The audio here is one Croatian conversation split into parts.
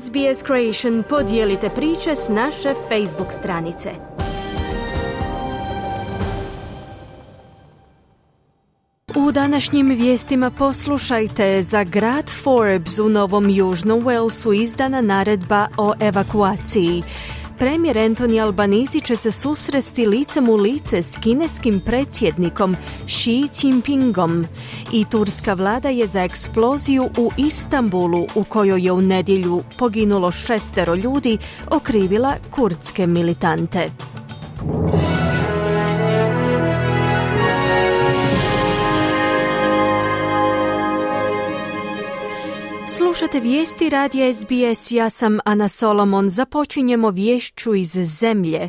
SBS Creation podijelite priče s naše Facebook stranice. U današnjim vijestima poslušajte za grad Forbes u Novom Južnom Walesu izdana naredba o evakuaciji. Premijer Antoni Albanizi će se susresti licem u lice s kineskim predsjednikom Xi Jinpingom i turska vlada je za eksploziju u Istanbulu u kojoj je u nedjelju poginulo šestero ljudi okrivila kurdske militante. Slušate vijesti radija SBS, ja sam Ana Solomon. Započinjemo vješću iz zemlje.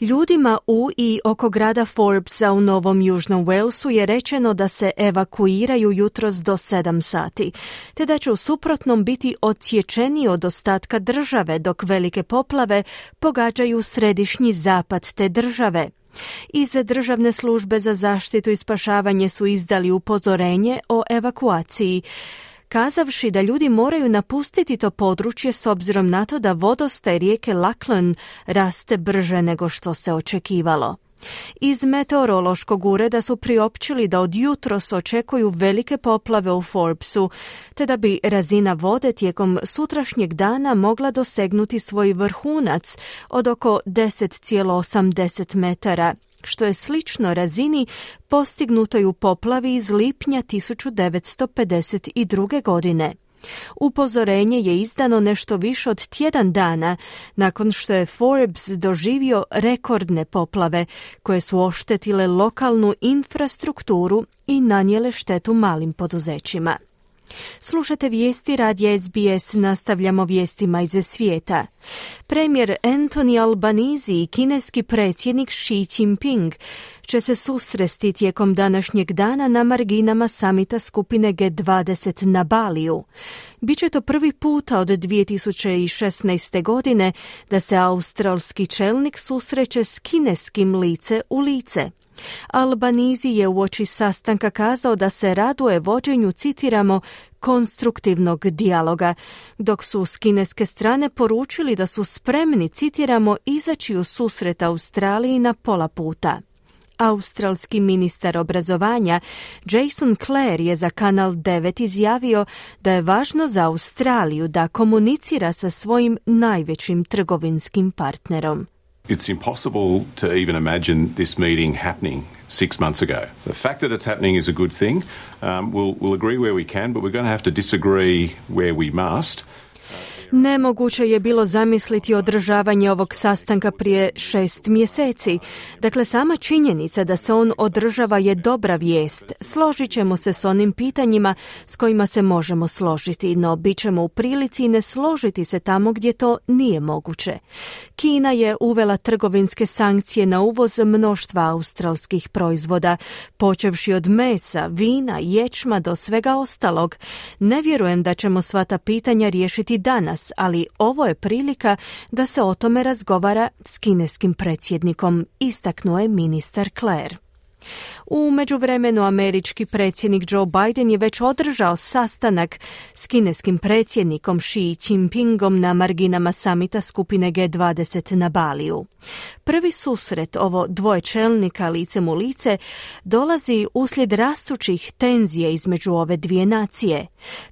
Ljudima u i oko grada Forbesa u Novom Južnom Walesu je rečeno da se evakuiraju jutros do 7 sati, te da će u suprotnom biti odsječeni od ostatka države dok velike poplave pogađaju središnji zapad te države. Iz državne službe za zaštitu i spašavanje su izdali upozorenje o evakuaciji kazavši da ljudi moraju napustiti to područje s obzirom na to da vodostaj rijeke Lachlan raste brže nego što se očekivalo. Iz meteorološkog ureda su priopćili da od jutros očekuju velike poplave u Forbesu, te da bi razina vode tijekom sutrašnjeg dana mogla dosegnuti svoj vrhunac od oko 10,80 metara što je slično razini postignutoj u poplavi iz lipnja 1952. godine. Upozorenje je izdano nešto više od tjedan dana nakon što je Forbes doživio rekordne poplave koje su oštetile lokalnu infrastrukturu i nanijele štetu malim poduzećima. Slušate vijesti radija SBS, nastavljamo vijestima iz svijeta. Premijer Anthony Albanizi i kineski predsjednik Xi Jinping će se susresti tijekom današnjeg dana na marginama samita skupine G20 na Baliju. Biće to prvi puta od 2016. godine da se australski čelnik susreće s kineskim lice u lice. Albanizi je u sastanka kazao da se raduje vođenju, citiramo, konstruktivnog dijaloga, dok su s kineske strane poručili da su spremni, citiramo, izaći u susret Australiji na pola puta. Australski ministar obrazovanja Jason Clare je za Kanal 9 izjavio da je važno za Australiju da komunicira sa svojim najvećim trgovinskim partnerom. It's impossible to even imagine this meeting happening six months ago. The fact that it's happening is a good thing. Um, we'll, we'll agree where we can, but we're going to have to disagree where we must. Nemoguće je bilo zamisliti održavanje ovog sastanka prije šest mjeseci. Dakle, sama činjenica da se on održava je dobra vijest. Složit ćemo se s onim pitanjima s kojima se možemo složiti, no bit ćemo u prilici ne složiti se tamo gdje to nije moguće. Kina je uvela trgovinske sankcije na uvoz mnoštva australskih proizvoda, počevši od mesa, vina, ječma do svega ostalog. Ne vjerujem da ćemo sva ta pitanja riješiti danas, ali ovo je prilika da se o tome razgovara s kineskim predsjednikom, istaknuo je ministar Claire. U međuvremenu američki predsjednik Joe Biden je već održao sastanak s kineskim predsjednikom Xi Jinpingom na marginama samita skupine G20 na Baliju. Prvi susret ovo dvoje čelnika licem u lice dolazi uslijed rastućih tenzije između ove dvije nacije.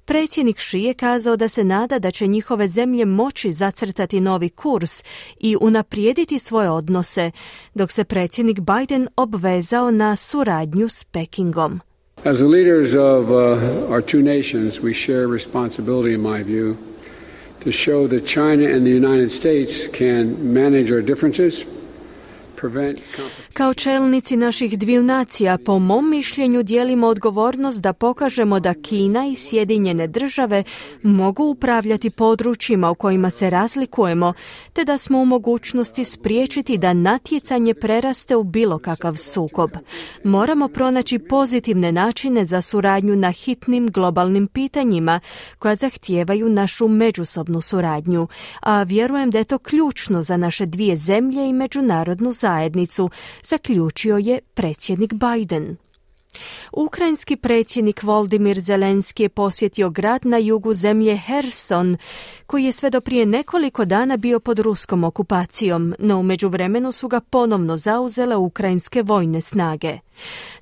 Predsjednik Xi je kazao da se nada da će njihove zemlje moći zacrtati novi kurs i unaprijediti svoje odnose, dok se predsjednik Biden obvezao na suradnju s Pekingom. As the leaders of uh, our two nations, we share responsibility, in my view, to show that China and the United States can manage our differences kao čelnici naših dviju nacija, po mom mišljenju dijelimo odgovornost da pokažemo da Kina i Sjedinjene države mogu upravljati područjima u kojima se razlikujemo, te da smo u mogućnosti spriječiti da natjecanje preraste u bilo kakav sukob. Moramo pronaći pozitivne načine za suradnju na hitnim globalnim pitanjima koja zahtijevaju našu međusobnu suradnju, a vjerujem da je to ključno za naše dvije zemlje i međunarodnu zajednicu zajednicu, zaključio je predsjednik Biden. Ukrajinski predsjednik Voldimir Zelenski je posjetio grad na jugu zemlje Herson, koji je sve do prije nekoliko dana bio pod ruskom okupacijom, no u međuvremenu su ga ponovno zauzele ukrajinske vojne snage.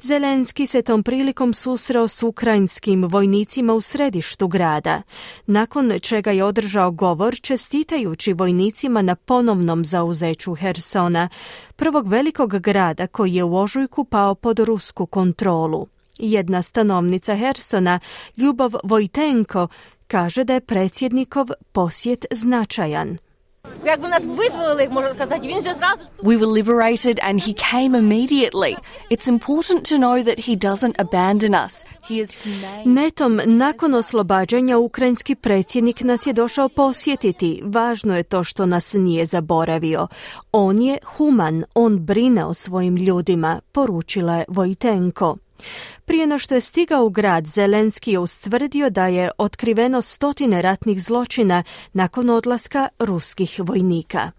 Zelenski se tom prilikom susreo s ukrajinskim vojnicima u središtu grada, nakon čega je održao govor čestitajući vojnicima na ponovnom zauzeću Hersona, prvog velikog grada koji je u ožujku pao pod rusku kontrolu. Jedna stanovnica Hersona, Ljubov Vojtenko, kaže da je predsjednikov posjet značajan. We were liberated and he came immediately. It's important to know that he doesn't abandon us. He is Netom nakon oslobađanja ukrajinski predsjednik nas je došao posjetiti. Važno je to što nas nije zaboravio. On je human, on brine o svojim ljudima, poručila je Vojtenko. Prije no što je stigao u grad, Zelenski je ustvrdio da je otkriveno stotine ratnih zločina nakon odlaska ruskih vojnika.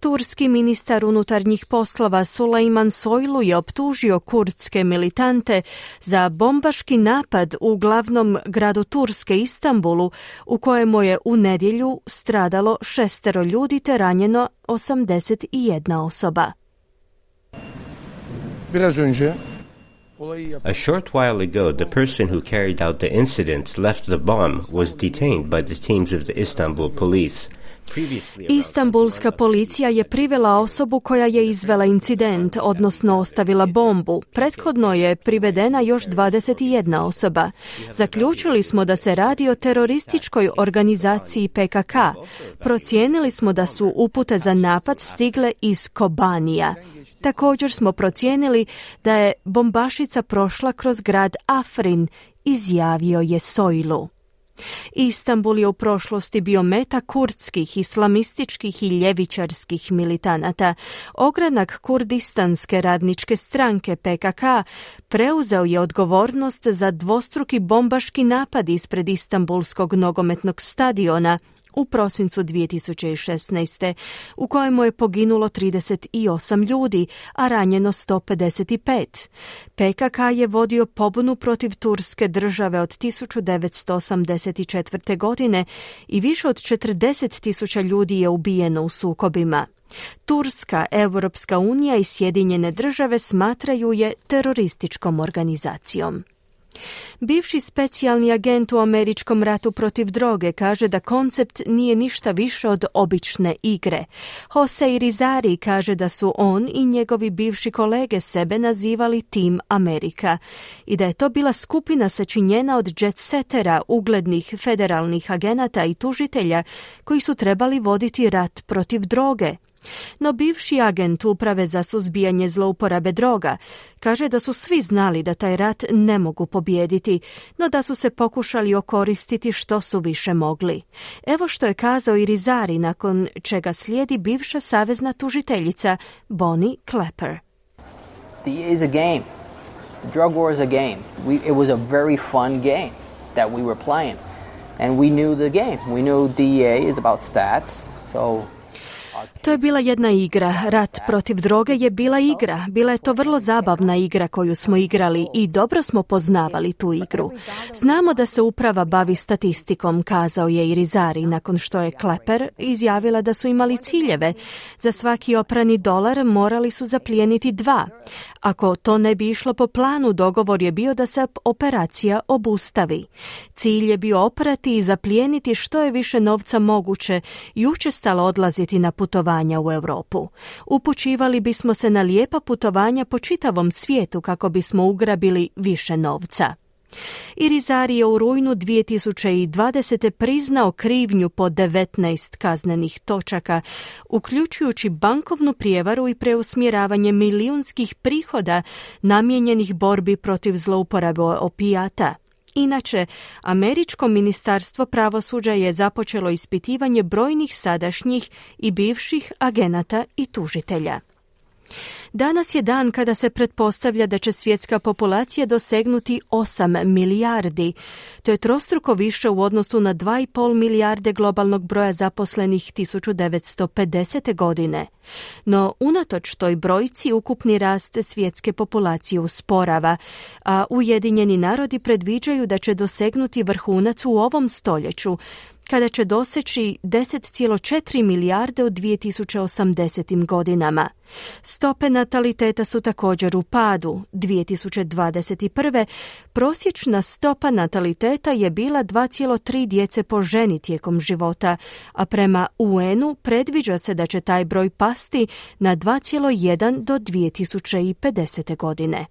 Turski ministar unutarnjih poslova Sulejman Sojlu je optužio kurdske militante za bombaški napad u glavnom gradu Turske Istanbulu u kojemu je u nedjelju stradalo šestero ljudi te ranjeno 81 osoba. Biraz önce A short while ago, the person who carried out the incident left the bomb was detained by the teams of the Istanbul police. Istanbulska policija je privela osobu koja je izvela incident, odnosno ostavila bombu. Prethodno je privedena još 21 osoba. Zaključili smo da se radi o terorističkoj organizaciji PKK. Procijenili smo da su upute za napad stigle iz Kobanija. Također smo procijenili da je bombašica prošla kroz grad Afrin, izjavio je Sojlu. Istanbul je u prošlosti bio meta kurdskih, islamističkih i ljevičarskih militanata. Ogranak Kurdistanske radničke stranke PKK preuzeo je odgovornost za dvostruki bombaški napad ispred Istanbulskog nogometnog stadiona u prosincu 2016. u kojemu je poginulo 38 ljudi, a ranjeno 155. PKK je vodio pobunu protiv Turske države od 1984. godine i više od 40 tisuća ljudi je ubijeno u sukobima. Turska, Europska unija i Sjedinjene države smatraju je terorističkom organizacijom. Bivši specijalni agent u američkom ratu protiv droge kaže da koncept nije ništa više od obične igre. Jose Irizari kaže da su on i njegovi bivši kolege sebe nazivali Team Amerika i da je to bila skupina sačinjena od jet-setera, uglednih federalnih agenata i tužitelja koji su trebali voditi rat protiv droge. No bivši agent uprave za suzbijanje zlouporabe droga kaže da su svi znali da taj rat ne mogu pobijediti, no da su se pokušali okoristiti što su više mogli. Evo što je kazao i Rizari nakon čega slijedi bivša savezna tužiteljica Bonnie Clapper. The is a game. The drug war is a game. We, it was a very fun game that we were playing. And we knew the game. We knew DEA is about stats. So to je bila jedna igra. Rat protiv droge je bila igra. Bila je to vrlo zabavna igra koju smo igrali i dobro smo poznavali tu igru. Znamo da se uprava bavi statistikom, kazao je i Rizari nakon što je Kleper izjavila da su imali ciljeve. Za svaki oprani dolar morali su zaplijeniti dva. Ako to ne bi išlo po planu, dogovor je bio da se operacija obustavi. Cilj je bio oprati i zaplijeniti što je više novca moguće i učestalo odlaziti na putovanja u Europu. Upućivali bismo se na lijepa putovanja po čitavom svijetu kako bismo ugrabili više novca. Irizari je u rujnu 2020. priznao krivnju po 19 kaznenih točaka, uključujući bankovnu prijevaru i preusmjeravanje milijunskih prihoda namijenjenih borbi protiv zlouporabe opijata. Inače, Američko ministarstvo pravosuđa je započelo ispitivanje brojnih sadašnjih i bivših agenata i tužitelja. Danas je dan kada se pretpostavlja da će svjetska populacija dosegnuti 8 milijardi. To je trostruko više u odnosu na 2,5 milijarde globalnog broja zaposlenih 1950. godine. No, unatoč toj brojci, ukupni rast svjetske populacije usporava, a Ujedinjeni narodi predviđaju da će dosegnuti vrhunac u ovom stoljeću, kada će doseći 10,4 milijarde u 2080. godinama. Stope nataliteta su također u padu. 2021. prosječna stopa nataliteta je bila 2,3 djece po ženi tijekom života, a prema UN-u predviđa se da će taj broj pasti na 2,1 do 2050. godine.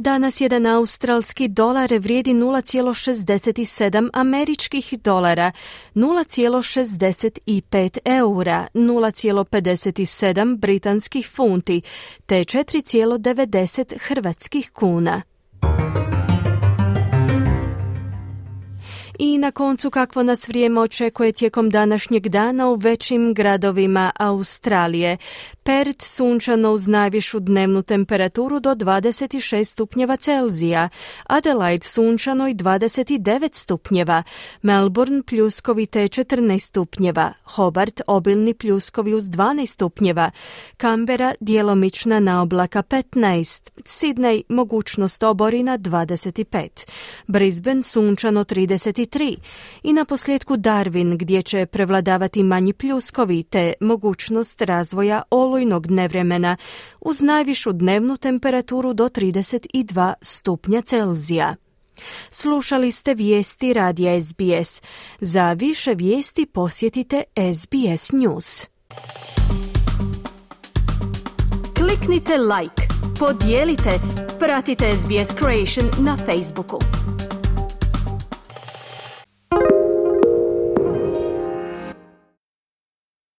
Danas jedan australski dolar vrijedi 0,67 američkih dolara, 0,65 eura, 0,57 britanskih funti te 4,90 hrvatskih kuna. Na koncu kakvo nas vrijeme očekuje tijekom današnjeg dana u većim gradovima Australije. Perth sunčano uz najvišu dnevnu temperaturu do 26 stupnjeva Celzija, Adelaide sunčano i 29 stupnjeva, Melbourne pljuskovi te 14 stupnjeva, Hobart obilni pljuskovi uz 12 stupnjeva, Canberra djelomična na oblaka 15, Sydney mogućnost oborina 25, Brisbane sunčano 33 i na posljedku Darwin gdje će prevladavati manji pljuskovi te mogućnost razvoja olu olujnog nevremena uz najvišu dnevnu temperaturu do 32 stupnja Celzija. Slušali ste vijesti radija SBS. Za više vijesti posjetite SBS News. Kliknite like, podijelite, pratite SBS Creation na Facebooku.